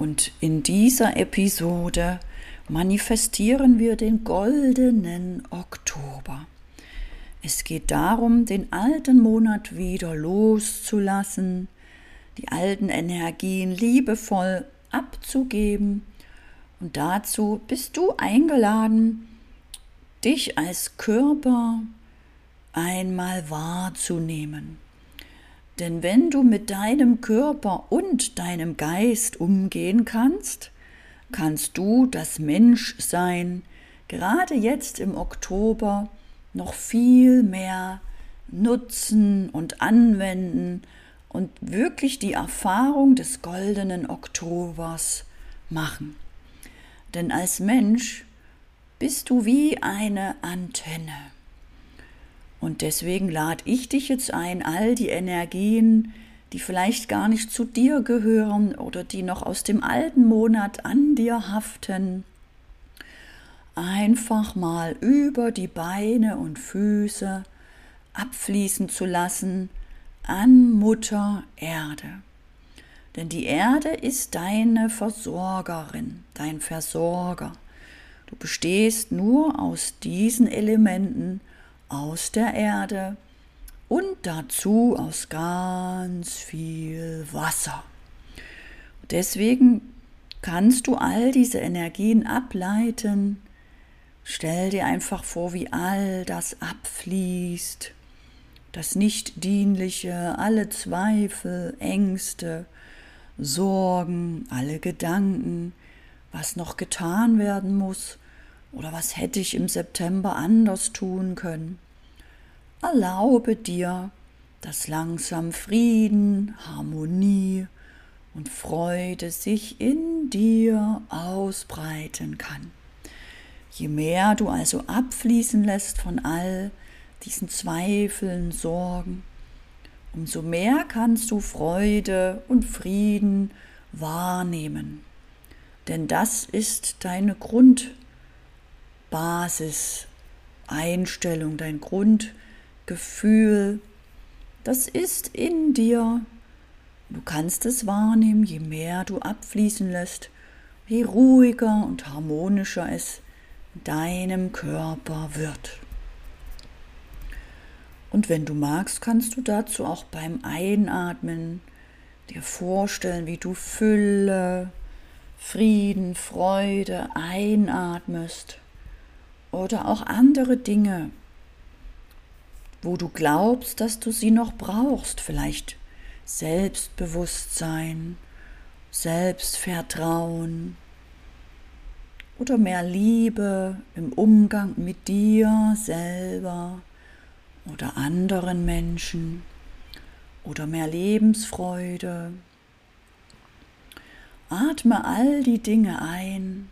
Und in dieser Episode manifestieren wir den goldenen Oktober. Es geht darum, den alten Monat wieder loszulassen, die alten Energien liebevoll abzugeben. Und dazu bist du eingeladen, dich als Körper einmal wahrzunehmen. Denn wenn du mit deinem Körper und deinem Geist umgehen kannst, kannst du das Menschsein gerade jetzt im Oktober noch viel mehr nutzen und anwenden und wirklich die Erfahrung des goldenen Oktobers machen. Denn als Mensch bist du wie eine Antenne. Und deswegen lade ich dich jetzt ein, all die Energien, die vielleicht gar nicht zu dir gehören oder die noch aus dem alten Monat an dir haften, einfach mal über die Beine und Füße abfließen zu lassen an Mutter Erde. Denn die Erde ist deine Versorgerin, dein Versorger. Du bestehst nur aus diesen Elementen, aus der Erde und dazu aus ganz viel Wasser. Deswegen kannst du all diese Energien ableiten. Stell dir einfach vor, wie all das abfließt, das Nichtdienliche, alle Zweifel, Ängste, Sorgen, alle Gedanken, was noch getan werden muss oder was hätte ich im September anders tun können. Erlaube dir, dass langsam Frieden, Harmonie und Freude sich in dir ausbreiten kann. Je mehr du also abfließen lässt von all diesen Zweifeln, Sorgen, umso mehr kannst du Freude und Frieden wahrnehmen. Denn das ist deine Grundbasis, Einstellung, dein Grundgefühl Gefühl, das ist in dir. Du kannst es wahrnehmen, je mehr du abfließen lässt, je ruhiger und harmonischer es in deinem Körper wird. Und wenn du magst, kannst du dazu auch beim Einatmen dir vorstellen, wie du Fülle, Frieden, Freude einatmest oder auch andere Dinge wo du glaubst, dass du sie noch brauchst, vielleicht Selbstbewusstsein, Selbstvertrauen oder mehr Liebe im Umgang mit dir selber oder anderen Menschen oder mehr Lebensfreude. Atme all die Dinge ein,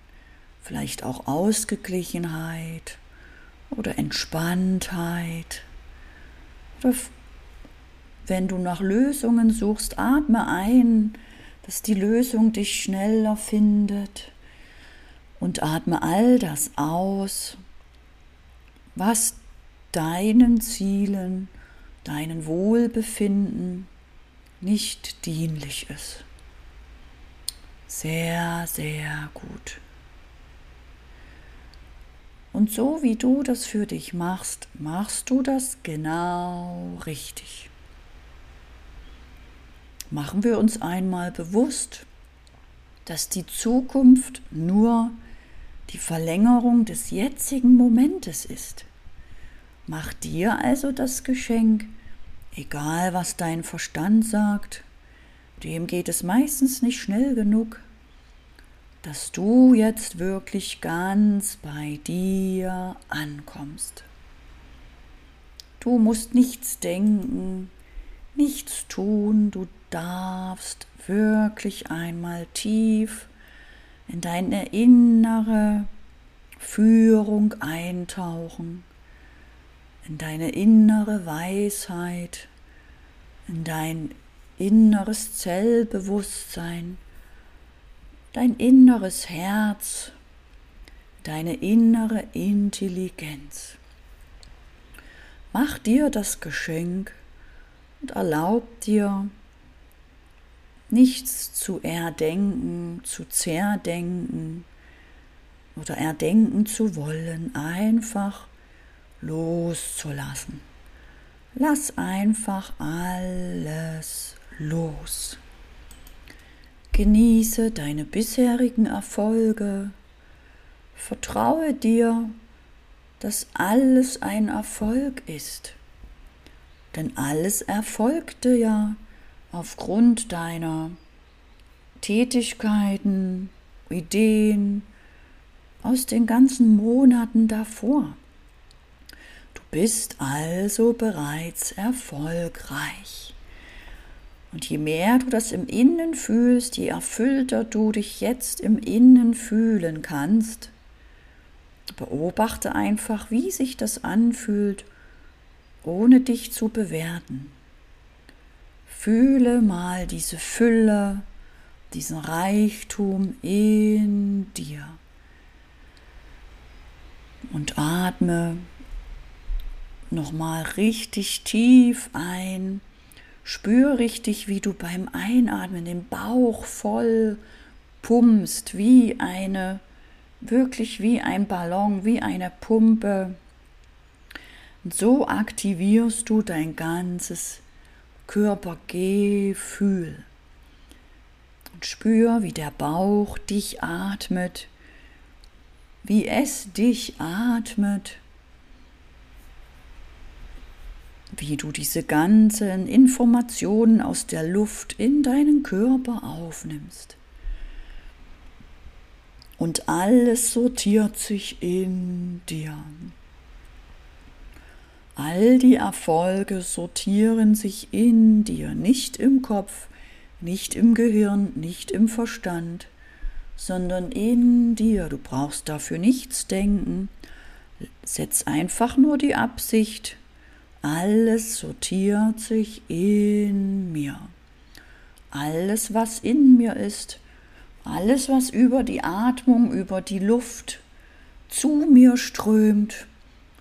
vielleicht auch Ausgeglichenheit oder Entspanntheit wenn du nach Lösungen suchst, atme ein, dass die Lösung dich schneller findet und atme all das aus, was deinen Zielen, deinen Wohlbefinden nicht dienlich ist. Sehr, sehr gut. Und so wie du das für dich machst, machst du das genau richtig. Machen wir uns einmal bewusst, dass die Zukunft nur die Verlängerung des jetzigen Momentes ist. Mach dir also das Geschenk, egal was dein Verstand sagt, dem geht es meistens nicht schnell genug, dass du jetzt wirklich ganz bei dir ankommst. Du musst nichts denken, nichts tun, du darfst wirklich einmal tief in deine innere Führung eintauchen, in deine innere Weisheit, in dein inneres Zellbewusstsein dein inneres Herz, deine innere Intelligenz. Mach dir das Geschenk und erlaub dir, nichts zu erdenken, zu zerdenken oder erdenken zu wollen, einfach loszulassen. Lass einfach alles los. Genieße deine bisherigen Erfolge. Vertraue dir, dass alles ein Erfolg ist. Denn alles erfolgte ja aufgrund deiner Tätigkeiten, Ideen aus den ganzen Monaten davor. Du bist also bereits erfolgreich. Und je mehr du das im Innen fühlst, je erfüllter du dich jetzt im Innen fühlen kannst, beobachte einfach, wie sich das anfühlt, ohne dich zu bewerten. Fühle mal diese Fülle, diesen Reichtum in dir. Und atme nochmal richtig tief ein. Spür richtig, wie du beim Einatmen den Bauch voll pumpst, wie eine, wirklich wie ein Ballon, wie eine Pumpe. Und so aktivierst du dein ganzes Körpergefühl. Und spür, wie der Bauch dich atmet, wie es dich atmet, wie du diese ganzen Informationen aus der Luft in deinen Körper aufnimmst. Und alles sortiert sich in dir. All die Erfolge sortieren sich in dir, nicht im Kopf, nicht im Gehirn, nicht im Verstand, sondern in dir. Du brauchst dafür nichts denken. Setz einfach nur die Absicht. Alles sortiert sich in mir. Alles, was in mir ist, alles, was über die Atmung, über die Luft zu mir strömt,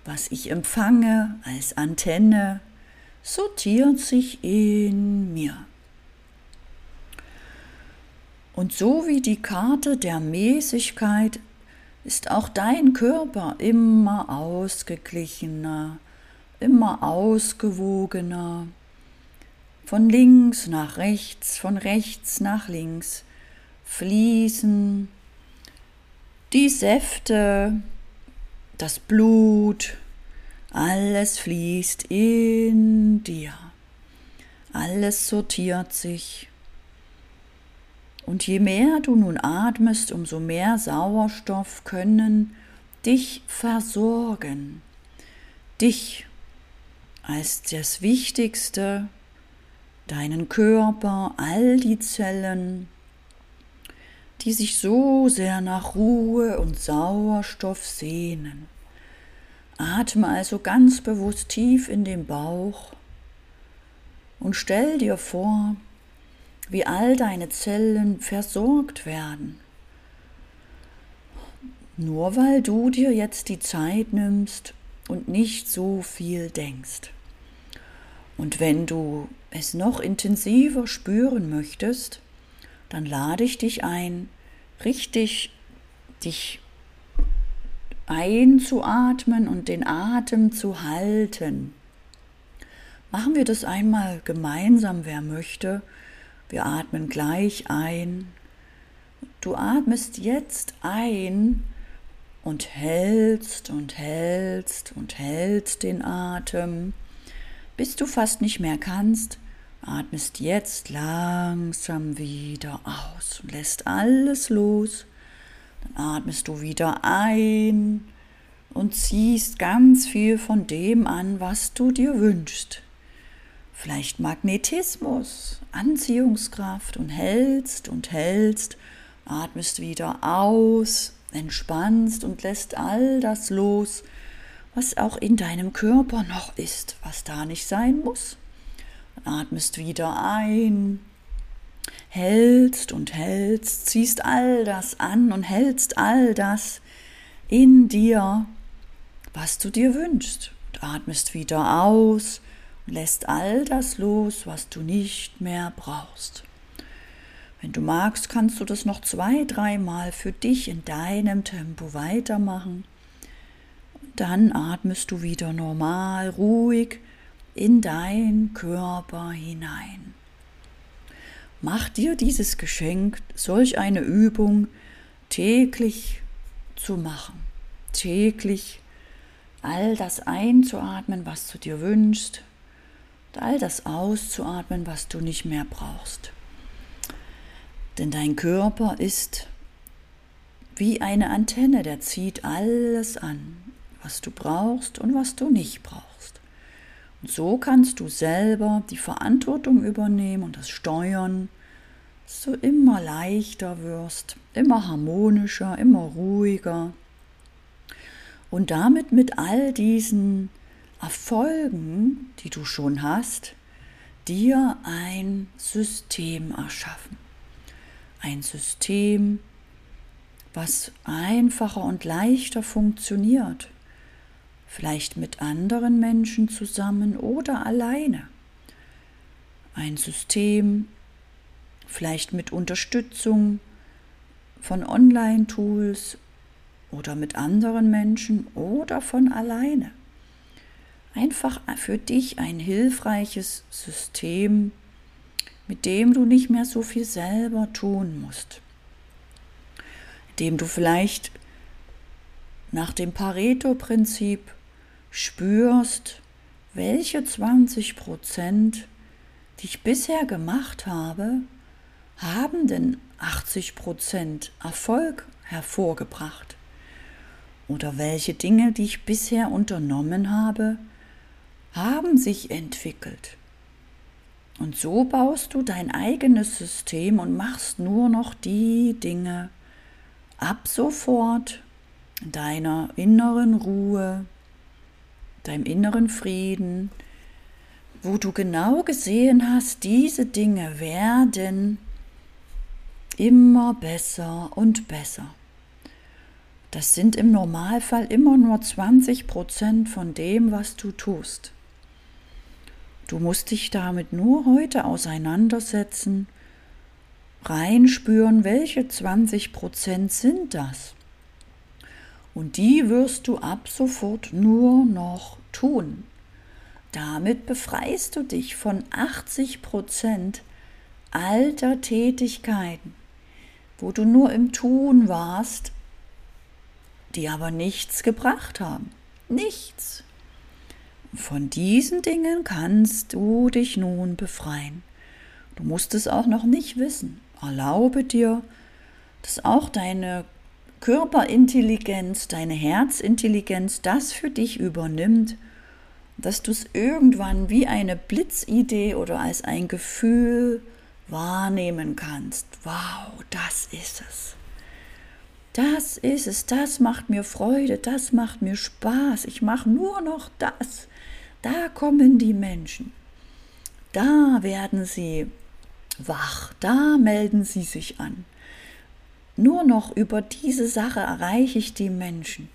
was ich empfange als Antenne, sortiert sich in mir. Und so wie die Karte der Mäßigkeit ist auch dein Körper immer ausgeglichener, immer ausgewogener, von links nach rechts, von rechts nach links fließen die Säfte, das Blut, alles fließt in dir. Alles sortiert sich. Und je mehr du nun atmest, umso mehr Sauerstoff können dich versorgen. Dich als das Wichtigste, deinen Körper, all die Zellen, die sich so sehr nach Ruhe und Sauerstoff sehnen. Atme also ganz bewusst tief in den Bauch und stell dir vor, wie all deine Zellen versorgt werden. Nur weil du dir jetzt die Zeit nimmst und nicht so viel denkst. Und wenn du es noch intensiver spüren möchtest, dann lade ich dich ein, richtig dich einzuatmen und den Atem zu halten. Machen wir das einmal gemeinsam, wer möchte. Wir atmen gleich ein. Du atmest jetzt ein und hältst und hältst und hältst den Atem, bis du fast nicht mehr kannst atmest jetzt langsam wieder aus und lässt alles los. Dann atmest du wieder ein und ziehst ganz viel von dem an, was du dir wünschst. Vielleicht Magnetismus, Anziehungskraft und hältst und hältst, atmest wieder aus, entspannst und lässt all das los, was auch in deinem Körper noch ist, was da nicht sein muss. Atmest wieder ein, hältst und hältst, ziehst all das an und hältst all das in dir, was du dir wünschst. Und atmest wieder aus und lässt all das los, was du nicht mehr brauchst. Wenn du magst, kannst du das noch zwei, dreimal für dich in deinem Tempo weitermachen. Dann atmest du wieder normal, ruhig in deinen Körper hinein. Mach dir dieses Geschenk, solch eine Übung täglich zu machen. Täglich all das einzuatmen, was du dir wünschst, all das auszuatmen, was du nicht mehr brauchst. Denn dein Körper ist wie eine Antenne, der zieht alles an, was du brauchst und was du nicht brauchst. Und so kannst du selber die Verantwortung übernehmen und das steuern, dass du immer leichter wirst, immer harmonischer, immer ruhiger und damit mit all diesen Erfolgen, die du schon hast, dir ein System erschaffen. Ein System, was einfacher und leichter funktioniert. Vielleicht mit anderen Menschen zusammen oder alleine. Ein System, vielleicht mit Unterstützung von Online-Tools oder mit anderen Menschen oder von alleine einfach für dich ein hilfreiches System, mit dem du nicht mehr so viel selber tun musst, dem du vielleicht nach dem Pareto-Prinzip spürst, welche 20 Prozent, die ich bisher gemacht habe, haben denn 80 Prozent Erfolg hervorgebracht? Oder welche Dinge, die ich bisher unternommen habe, haben sich entwickelt. Und so baust du dein eigenes System und machst nur noch die Dinge ab sofort in deiner inneren Ruhe, deinem inneren Frieden, wo du genau gesehen hast, diese Dinge werden immer besser und besser. Das sind im Normalfall immer nur 20 Prozent von dem, was du tust. Du musst dich damit nur heute auseinandersetzen, reinspüren, welche 20 Prozent sind das. Und die wirst du ab sofort nur noch tun. Damit befreist du dich von 80 Prozent alter Tätigkeiten, wo du nur im Tun warst, die aber nichts gebracht haben. Nichts. Von diesen Dingen kannst du dich nun befreien. Du musst es auch noch nicht wissen. Erlaube dir, dass auch deine Körperintelligenz, deine Herzintelligenz das für dich übernimmt, dass du es irgendwann wie eine Blitzidee oder als ein Gefühl wahrnehmen kannst. Wow, das ist es. Das ist es, das macht mir Freude, das macht mir Spaß. Ich mache nur noch das. Da kommen die Menschen. Da werden sie wach, da melden sie sich an. Nur noch über diese Sache erreiche ich die Menschen.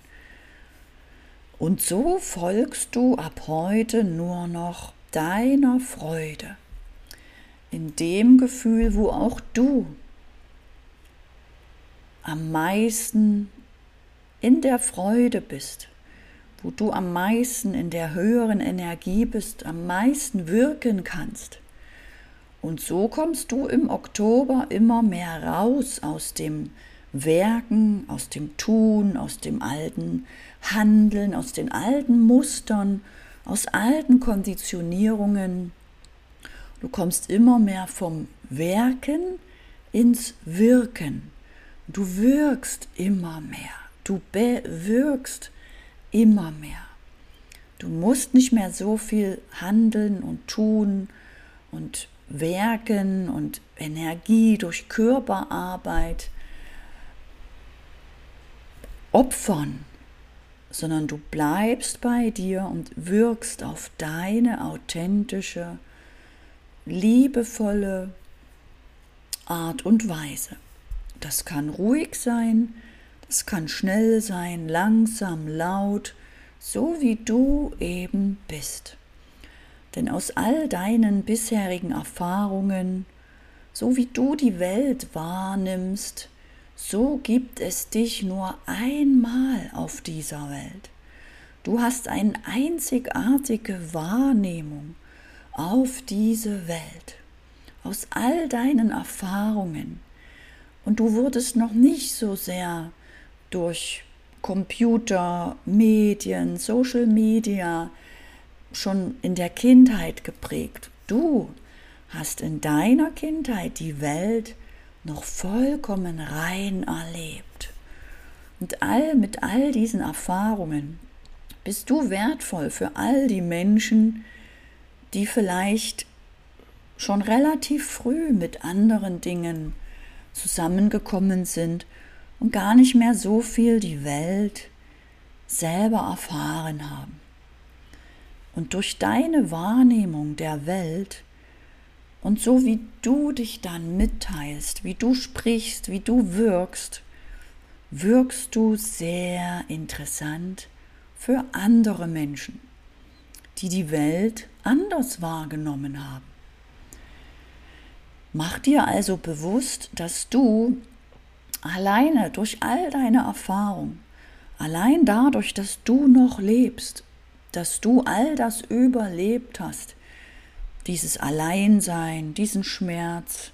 Und so folgst du ab heute nur noch deiner Freude, in dem Gefühl, wo auch du am meisten in der Freude bist wo du am meisten in der höheren Energie bist, am meisten wirken kannst. Und so kommst du im Oktober immer mehr raus aus dem Werken, aus dem Tun, aus dem alten Handeln, aus den alten Mustern, aus alten Konditionierungen. Du kommst immer mehr vom Werken ins Wirken. Du wirkst immer mehr. Du bewirkst immer mehr. Du musst nicht mehr so viel handeln und tun und werken und Energie durch Körperarbeit opfern, sondern du bleibst bei dir und wirkst auf deine authentische, liebevolle Art und Weise. Das kann ruhig sein, es kann schnell sein, langsam, laut, so wie du eben bist. Denn aus all deinen bisherigen Erfahrungen So wie du die Welt wahrnimmst, so gibt es dich nur einmal auf dieser Welt. Du hast eine einzigartige Wahrnehmung auf diese Welt, aus all deinen Erfahrungen. Und du wurdest noch nicht so sehr durch Computer, Medien, Social Media schon in der Kindheit geprägt. Du hast in deiner Kindheit die Welt noch vollkommen rein erlebt. Und all, mit all diesen Erfahrungen bist du wertvoll für all die Menschen, die vielleicht schon relativ früh mit anderen Dingen zusammengekommen sind und gar nicht mehr so viel die Welt selber erfahren haben. Und durch deine Wahrnehmung der Welt und so wie du dich dann mitteilst, wie du sprichst, wie du wirkst, wirkst du sehr interessant für andere Menschen, die die Welt anders wahrgenommen haben. Mach dir also bewusst, dass du alleine durch all deine Erfahrung, allein dadurch, dass du noch lebst, dass du all das überlebt hast, dieses Alleinsein, diesen Schmerz,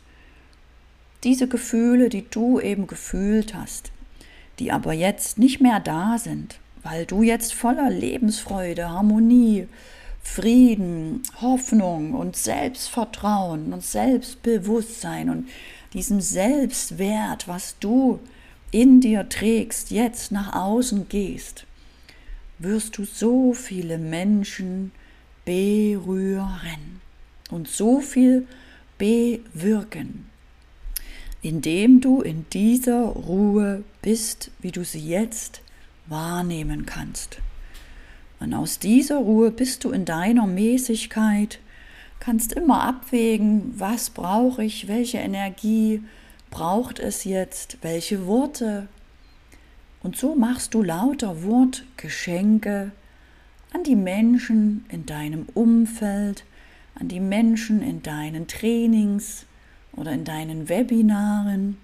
diese Gefühle, die du eben gefühlt hast, die aber jetzt nicht mehr da sind, weil du jetzt voller Lebensfreude, Harmonie, Frieden, Hoffnung und Selbstvertrauen und Selbstbewusstsein und diesem Selbstwert, was du in dir trägst, jetzt nach außen gehst, wirst du so viele Menschen berühren und so viel bewirken, indem du in dieser Ruhe bist, wie du sie jetzt wahrnehmen kannst. Und aus dieser Ruhe bist du in deiner Mäßigkeit, kannst immer abwägen, was brauche ich, welche Energie braucht es jetzt, welche Worte. Und so machst du lauter Wortgeschenke an die Menschen in deinem Umfeld, an die Menschen in deinen Trainings oder in deinen Webinaren.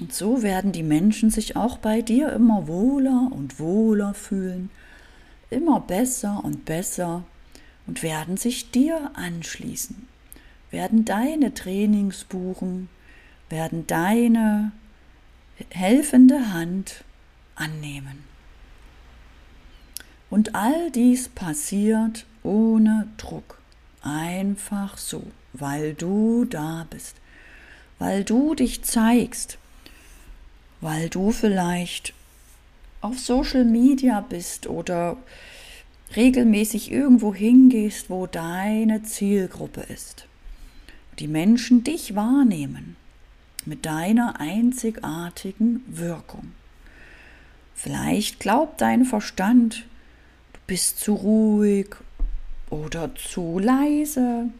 Und so werden die Menschen sich auch bei dir immer wohler und wohler fühlen, immer besser und besser und werden sich dir anschließen, werden deine Trainings buchen, werden deine helfende Hand annehmen. Und all dies passiert ohne Druck. Einfach so, weil du da bist, weil du dich zeigst, weil du vielleicht auf Social Media bist oder regelmäßig irgendwo hingehst, wo deine Zielgruppe ist. Die Menschen dich wahrnehmen mit deiner einzigartigen Wirkung. Vielleicht glaubt dein Verstand, du bist zu ruhig oder zu leise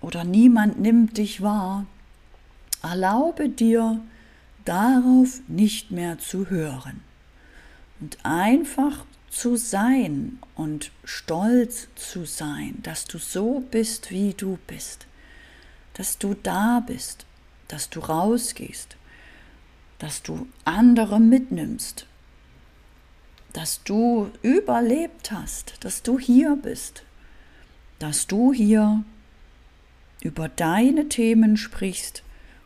oder niemand nimmt dich wahr, erlaube dir darauf nicht mehr zu hören und einfach zu sein und stolz zu sein, dass du so bist, wie du bist, dass du da bist, dass du rausgehst, dass du andere mitnimmst, dass du überlebt hast, dass du hier bist, dass du hier über deine Themen sprichst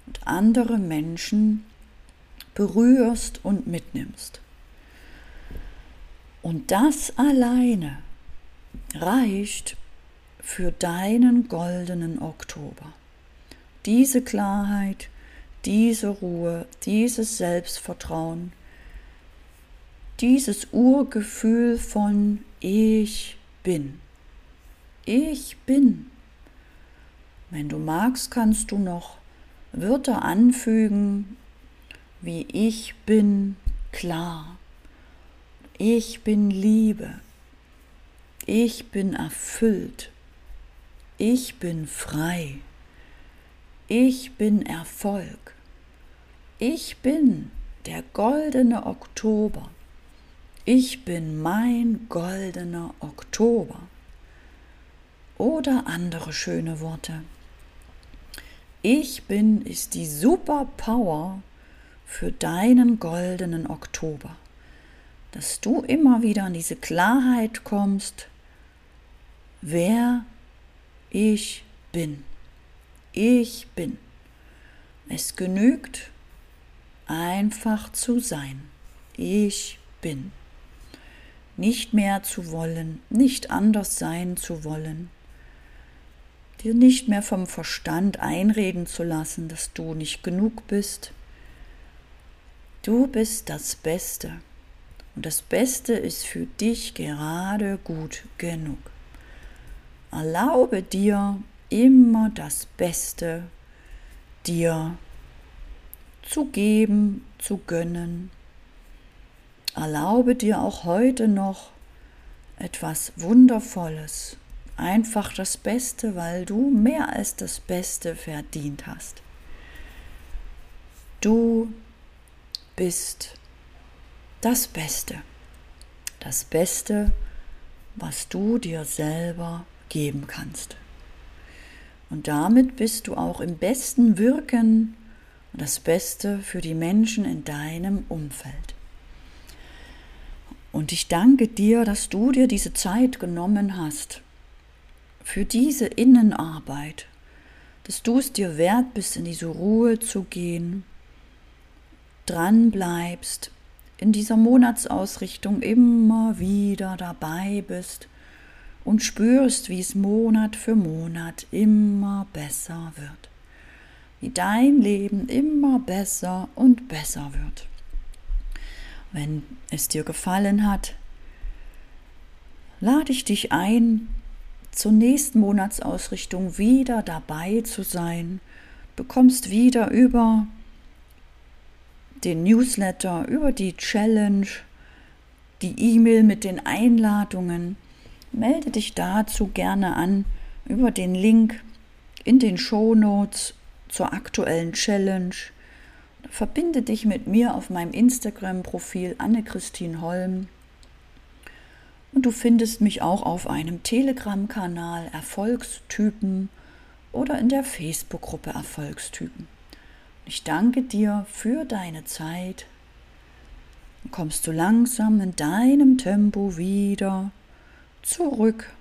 und andere Menschen berührst und mitnimmst. Und das alleine reicht für deinen goldenen Oktober. Diese Klarheit, diese Ruhe, dieses Selbstvertrauen, dieses Urgefühl von Ich bin. Ich bin. Wenn du magst, kannst du noch Wörter anfügen, wie ich bin klar, ich bin Liebe, ich bin erfüllt, ich bin frei, ich bin Erfolg, ich bin der goldene Oktober, ich bin mein goldener Oktober oder andere schöne Worte. Ich bin ist die Superpower für deinen goldenen Oktober. Dass du immer wieder an diese Klarheit kommst, wer ich bin. Ich bin. Es genügt einfach zu sein. Ich bin. Nicht mehr zu wollen, nicht anders sein zu wollen, dir nicht mehr vom Verstand einreden zu lassen, dass du nicht genug bist. Du bist das Beste und das Beste ist für dich gerade gut genug. Erlaube dir immer das Beste dir zu geben, zu gönnen. Erlaube dir auch heute noch etwas Wundervolles einfach das Beste, weil du mehr als das Beste verdient hast. Du bist das Beste. Das Beste, was du dir selber geben kannst. Und damit bist du auch im besten Wirken und das Beste für die Menschen in deinem Umfeld. Und ich danke dir, dass du dir diese Zeit genommen hast, für diese Innenarbeit, dass du es dir wert bist, in diese Ruhe zu gehen, dran bleibst, in dieser Monatsausrichtung immer wieder dabei bist und spürst, wie es Monat für Monat immer besser wird, wie dein Leben immer besser und besser wird. Wenn es dir gefallen hat, lade ich dich ein, zur nächsten Monatsausrichtung wieder dabei zu sein. Bekommst wieder über den Newsletter, über die Challenge, die E-Mail mit den Einladungen. Melde dich dazu gerne an über den Link in den Show Notes zur aktuellen Challenge. Verbinde dich mit mir auf meinem Instagram-Profil Anne-Christine Holm. Und du findest mich auch auf einem Telegram-Kanal Erfolgstypen oder in der Facebook-Gruppe Erfolgstypen. Ich danke dir für deine Zeit. Kommst du langsam in deinem Tempo wieder zurück.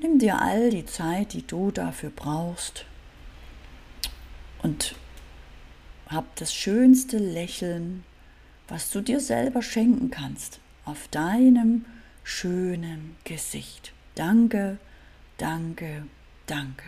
Nimm dir all die Zeit, die du dafür brauchst. Und hab das schönste Lächeln, was du dir selber schenken kannst, auf deinem schönem Gesicht. Danke, danke, danke.